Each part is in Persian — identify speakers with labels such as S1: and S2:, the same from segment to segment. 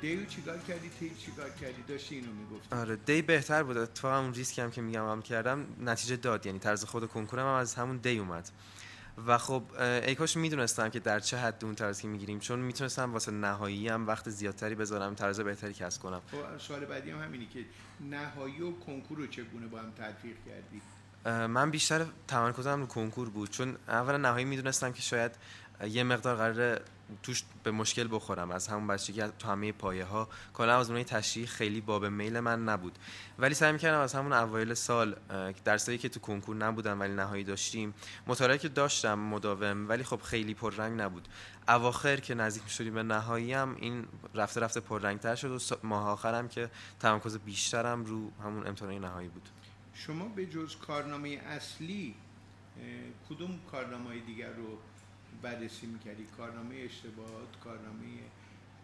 S1: دیو چیکار کردی؟ تی چیکار کردی؟ داشتی اینو می‌گفت
S2: آره دی بهتر بود. تو همون ریسکی هم که میگم هم کردم نتیجه داد. یعنی طرز خود کنکورم هم از همون دی اومد. و خب ای کاش می‌دونستم که در چه حد اون طرز که می‌گیریم. چون می‌تونستم واسه نهایی هم وقت زیادتری بذارم طرز بهتری کسب کنم.
S1: خب سوال بعدی هم همینی که نهایی و کنکور رو چگونه با هم تلفیق کردی؟
S2: من بیشتر تمرکزم رو کنکور بود. چون اولا نهایی می‌دونستم که شاید یه مقدار قراره توش به مشکل بخورم. از همون بچگی تو همه پایه ها کلا آزمون تشریح خیلی باب میل من نبود. ولی سعی می‌کردم از همون اوایل سال درسایی که تو کنکور نبودم ولی نهایی داشتیم مطالعه که داشتم مداوم ولی خب خیلی پررنگ نبود. اواخر که نزدیک می‌شدیم به نهایی هم این رفته رفته پررنگتر شد و ماه آخرم که تمرکز بیشترم رو همون امتحان نهایی بود.
S1: شما به جز کارنامه اصلی کدوم کارنامه دیگر رو بررسی می‌کردی. کارنامه اشتباهات کارنامه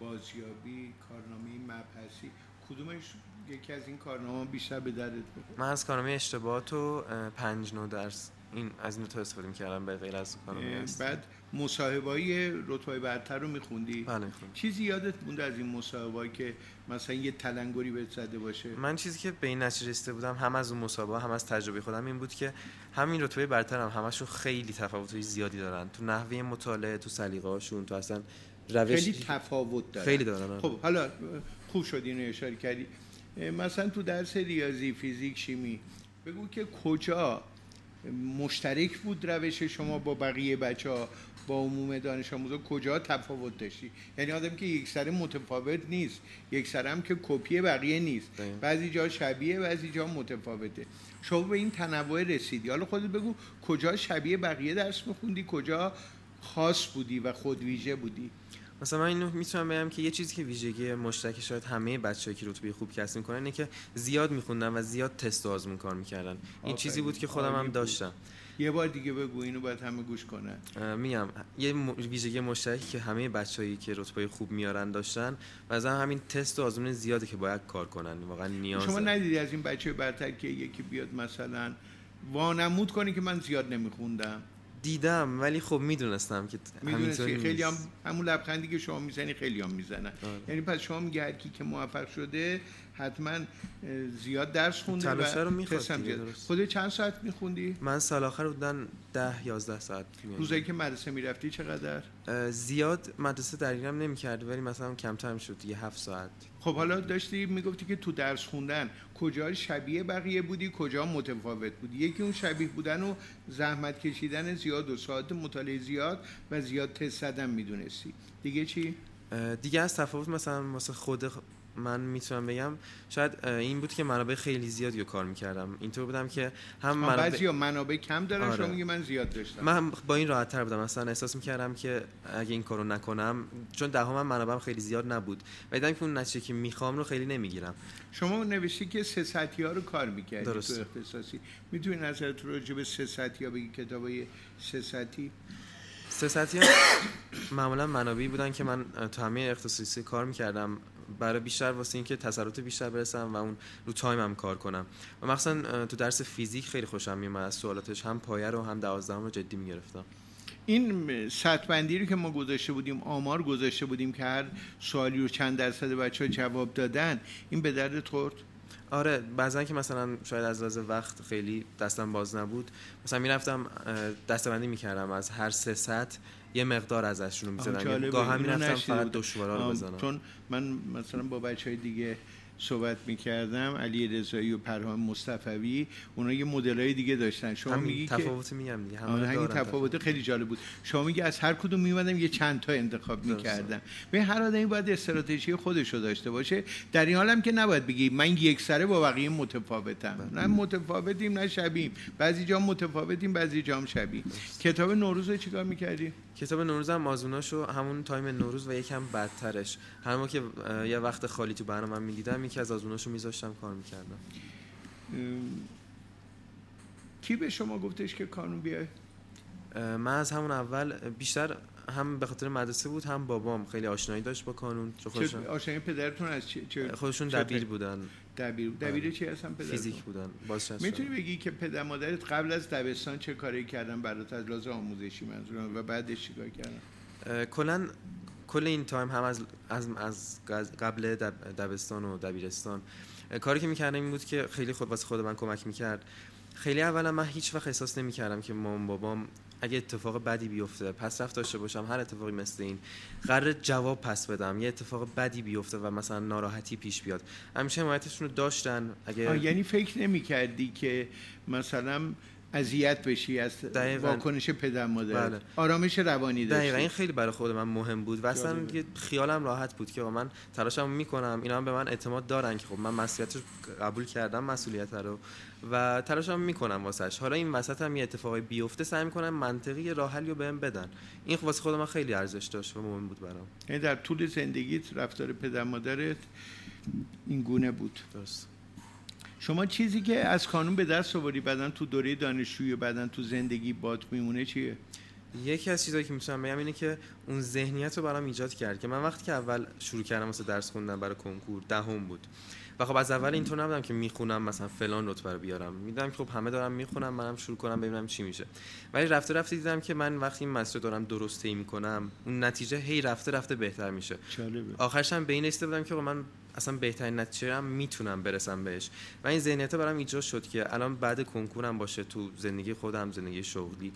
S1: بازیابی کارنامه مبحثی. کدومش یکی از این کارنامه بیشتر به بخورد
S2: من از کارنامه اشتباهات و پنج نو درس این از این تو استفاده می‌کردم به غیر از
S1: بعد مصاحبه‌های رتبه برتر رو میخوندی.
S2: بله
S1: چیزی یادت مونده از این مصاحبه‌ای که مثلا یه تلنگری بهت زده باشه؟
S2: من چیزی که به این نتیجه رسیده بودم هم از اون مسابقه هم از تجربه خودم این بود که همین رتبه برتر هم همشون خیلی تفاوت‌های زیادی دارن. تو نحوه مطالعه تو سلیقه‌هاشون تو اصلا
S1: روش خیلی تفاوت دارن.
S2: خیلی دارن
S1: خب حالا خوب شد اینو اشاره کردی. مثلا تو درس ریاضی فیزیک شیمی بگو که کجا مشترک بود روش شما با بقیه بچه ها با عموم دانش آموزا کجا تفاوت داشتی؟ یعنی آدم که یک سره متفاوت نیست یک سره هم که کپی بقیه نیست. بعضی جا شبیه بعضی جا متفاوته. شما به این تنوع رسیدی. حالا خودت بگو کجا شبیه بقیه درس میخوندی؟ کجا خاص بودی و خود ویژه بودی؟
S2: مثلا من اینو می‌تونم بگم که یه چیزی که ویژگی مشترک شاید همه بچه‌ای که رتبه خوب کسب می‌کنن اینه که زیاد میخوندن و زیاد تست و آزمون کار می‌کردن. این چیزی بود که خودم هم داشتم.
S1: یه بار دیگه بگو اینو باید همه گوش کنن.
S2: میگم یه ویژگی مشترکی که همه بچه‌ای که رتبه خوب میارن داشتن و از همین تست و آزمون زیاده که باید کار کنن. واقعا نیاز
S1: شما ندیدی از این بچه برتر که یکی بیاد مثلا وانمود کنی که من زیاد نمیخوندم؟
S2: دیدم ولی خب می‌دونستم که
S1: می‌دونستی خیلی هم همون لبخندی که شما می‌زنی خیلی هم می‌زنن آره. یعنی پس شما میگه هر کی که موفق شده حتما زیاد درس خونده
S2: و رو می‌خواست
S1: خود چند ساعت میخوندی؟
S2: من سال آخر بودن ده یازده ساعت
S1: روزایی که مدرسه می‌رفتی چقدر؟
S2: زیاد مدرسه درگیرم نمی‌کرد ولی مثلا کمتر شد یه هفت ساعت.
S1: خب حالا داشتی می‌گفتی که تو درس خوندن کجا شبیه بقیه بودی کجا متفاوت بودی؟ یکی اون شبیه بودن و زحمت کشیدن زیاد و ساعت مطالعه زیاد و زیاد تست زدن می‌دونستی. دیگه چی؟
S2: دیگه از تفاوت مثلا واسه خود من می‌تونم بگم شاید این بود که منابع خیلی زیادی رو کار می‌کردم. اینطور بودم که هم
S1: منابع بعضی منابع کم دارن آره. شما میگی من زیاد داشتم.
S2: من با این راحت تر بودم. مثلا احساس می‌کردم که اگه این کارو نکنم چون ده من منابعم خیلی زیاد نبود. و دیدم که اون نتیجه که می‌خوام رو خیلی نمی‌گیرم.
S1: شما نوشتی که سه ساعتی ها رو کار می‌کردی تو اختصاصی. می‌تونی نظرت راجع به سه ساعتی ها بگی؟ کتابای سه ساعتی
S2: سه ساعتی معمولا منابعی بودن که من تو همه اختصاصی کار می‌کردم. برای بیشتر واسه اینکه تسلط بیشتر برسم و اون رو تایمم کار کنم. و مثلا تو درس فیزیک خیلی خوشم میومد. از سوالاتش هم پایه رو هم دوازدهم رو جدی می‌گرفتم.
S1: این سطح بندی رو که ما گذاشته بودیم آمار گذاشته بودیم که هر سوالی رو چند درصد بچه ها جواب دادن این به درد خورد؟
S2: آره بعضا که مثلا شاید از لحاظ وقت خیلی دستم باز نبود. مثلا می‌رفتم دستبندی می‌کردم از هر سه سطح. یه مقدار ازشون رو می‌زدم گاه هم می‌رفتم فقط دشوارا رو بزنم.
S1: چون من مثلا با بچه های دیگه صحبت می‌کردم علی رضایی و پرهام مصطفوی اونا یه های دیگه داشتن. شما میگی
S2: تفاوت میگم دیگه
S1: همه همین تفاوت خیلی جالب بود. شما میگی از هر کدوم میومدم یه چند تا انتخاب می‌کردم. به هر آدمی باید استراتژی خودش رو داشته باشه. در این حالم که نباید بگی من یک سره با بقیه متفاوتم. بله. نه متفاوتیم نه شبیم. بعضی جا متفاوتیم بعضی جا هم شبیم. کتاب نوروز رو چیکار می‌کردی؟
S2: کتاب نوروز هم آزموناشو همون time نوروز و یکم بعدترش. هر که یه وقت خالی تو برنامه می‌دیدم یکی از آزموناشو میذاشتم کار می‌کردم.
S1: کی به شما گفتش که کانون بیای؟
S2: من از همون اول بیشتر هم به خاطر مدرسه بود هم بابام خیلی آشنایی داشت با کانون
S1: خودشون آشنایی پدرتون از چه
S2: خودشون دبیر بودن.
S1: دبیر دبیر چی هستن پدر
S2: فیزیک بودن
S1: می‌تونی بگی که پدر مادرت قبل از دبستان چه کاری کردن برات از لحاظ آموزشی منظورم و بعدش چیکار کردن؟
S2: کلا کل این تایم هم از از, از قبل دبستان و دبیرستان کاری که می‌کردم این بود که خیلی خود واسه خود من کمک می‌کرد. خیلی اولا من هیچ وقت احساس نمی‌کردم که مام بابام اگه اتفاق بدی بیفته پس رفت داشته باشم هر اتفاقی مثل این قرار جواب پس بدم یه اتفاق بدی بیفته و مثلا ناراحتی پیش بیاد. همیشه حمایتشون رو داشتن اگه
S1: یعنی فکر نمی کردی که مثلا اذیت بشی از واکنش پدر مادر. بله. آرامش روانی داشتی.
S2: دقیقا. این خیلی برای خود من مهم بود و اصلا خیالم راحت بود که من تلاشم می‌کنم. اینا هم به من اعتماد دارن که خب من مسئولیت قبول کردم مسئولیت رو. و تلاشم می‌کنم واسش. حالا این وسط هم یه اتفاقی بیفته سعی می‌کنم منطقی راه حلی رو بهم بدن. این واسه خود من خیلی ارزش داشت و مهم بود برام.
S1: یعنی در طول زندگیت رفتار پدر مادرت این گونه بود.
S2: درست.
S1: شما چیزی که از کانون به دست آوردی بعدا تو دوره دانشجویی و بعدا تو زندگی بات میمونه چیه؟
S2: یکی از چیزایی که می‌تونم بگم اینه که اون ذهنیت رو برام ایجاد کرد که من وقتی که اول شروع کردم واسه درس خوندن برای کنکور دهم بود. و خب از اول اینطور نبودم که می‌خونم مثلا فلان رتبه رو بیارم. می‌دونم که خب همه دارم می‌خونم منم شروع کنم ببینم چی میشه. ولی رفته رفته دیدم که من وقتی این مسیر دارم درست طی می‌کنم اون نتیجه هی رفته رفته بهتر میشه. آخرش هم به این رسیده بودم که خب من اصلا بهترین نتیجه هم می‌تونم برسم بهش. و این ذهنیت برام ایجاد شد که الان بعد کنکورم باشه تو زندگی خودم زندگی شغلی.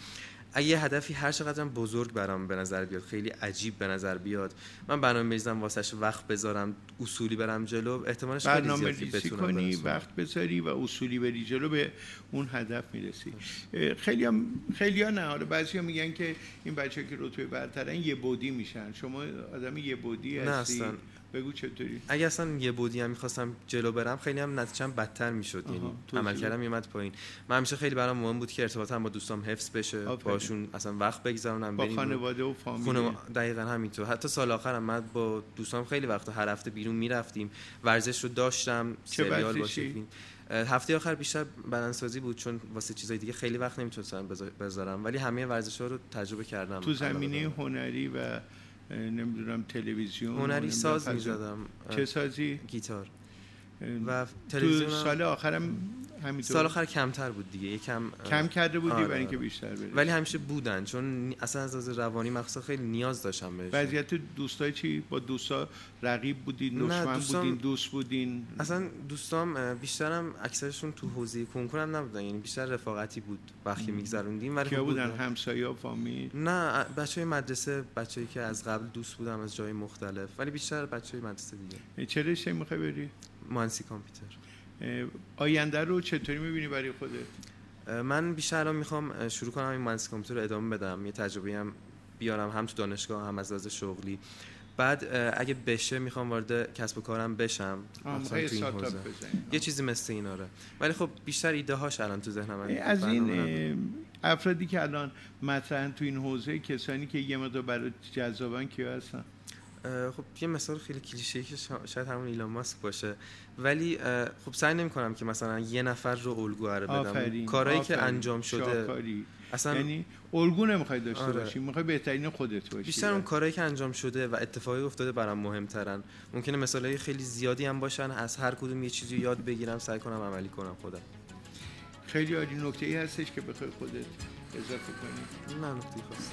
S2: اگه هدفی هر چقدر بزرگ برام به نظر بیاد خیلی عجیب به نظر بیاد من برنامه میریزم واسش وقت بذارم اصولی برم جلو احتمالش
S1: برنامه ریزی کنی وقت بذاری و اصولی بری جلو به اون هدف می‌رسی. خیلی هم خیلی ها نه حالا بعضی ها میگن که این بچه که رتبه برترن یه بودی میشن. شما آدم یه بودی هستی. نه بگو چطوری؟
S2: اگه اصلا یه بودی هم می‌خواستم جلو برم خیلی هم نتیجه بدتر می‌شد یعنی عمل کردم میومد پایین. من همیشه خیلی برام مهم بود که ارتباطم با دوستام حفظ بشه باشون اصلا وقت بگذرونم
S1: با خانواده و فامیل خونه
S2: دقیقا همینطور. حتی سال آخرم من با دوستام خیلی وقت هر هفته بیرون می‌رفتیم. ورزش رو داشتم
S1: سریال باشه
S2: هفته آخر بیشتر بدنسازی بود چون واسه چیزای دیگه خیلی وقت نمی‌تونستم بذارم. ولی همه ورزش رو تجربه کردم.
S1: تو زمینه هنری و نمی‌دونم تلویزیون
S2: هنری ساز می‌زدم
S1: چه سازی؟
S2: گیتار
S1: و تلویزیون سال آخرم
S2: همینطور. سال آخر کمتر بود دیگه. یکم
S1: کم کرده بودی آره. برای اینکه بیشتر بری.
S2: ولی همیشه بودن چون اصلا از از روانی مخصوصا خیلی نیاز داشتم بهش
S1: وضعیت دوستای چی؟ با دوستا رقیب بودین دشمن بودین دوست بودین؟
S2: اصلا دوستام بیشترم اکثرشون تو حوزه کنکورم نبودن. یعنی بیشتر رفاقتی بود وقتی میگذروندیم
S1: ولی خب بودن؟ همسایه فامیل؟
S2: نه بچهای مدرسه بچه‌ای که از قبل دوست بودم از جای مختلف. ولی بیشتر بچهای مدرسه دیگه.
S1: چه رشته می‌خوای بری؟
S2: مهندسی کامپیوتر.
S1: آینده رو چطوری می‌بینی برای خودت؟
S2: من بیشتر الان می‌خوام شروع کنم این مهندسی کامپیوتر رو ادامه بدم. یه تجربه هم بیارم هم تو دانشگاه هم از لحاظ شغلی. بعد اگه بشه می‌خوام وارد کسب و کارم بشم. یه چیزی مثل این آره. ولی خب بیشتر ایده هاش الان تو ذهنم
S1: از این افرادی که الان مطرحن تو این حوزه کسانی که یه مدار برای جذابن کیا هستن؟
S2: خب یه مثال خیلی کلیشه‌ای که شاید همون ایلان ماسک باشه. ولی خب سعی نمی‌کنم که مثلا یه نفر رو الگو قرار بدم. کارهایی که انجام شده اصلا
S1: یعنی الگو نمی‌خوای داشته
S2: آره.
S1: باشی می‌خوای بهترین خودت باشی
S2: بیشتر اون کارهایی که انجام شده و اتفاقی افتاده برام مهمترن. ممکنه مثالهای خیلی زیادی هم باشن از هر کدوم یه چیزی یاد بگیرم سعی کنم عملی کنم خودم.
S1: خیلی عالی نکته ای هستش که بخوای خودت اضافه کنی.
S2: نه نکته خاصی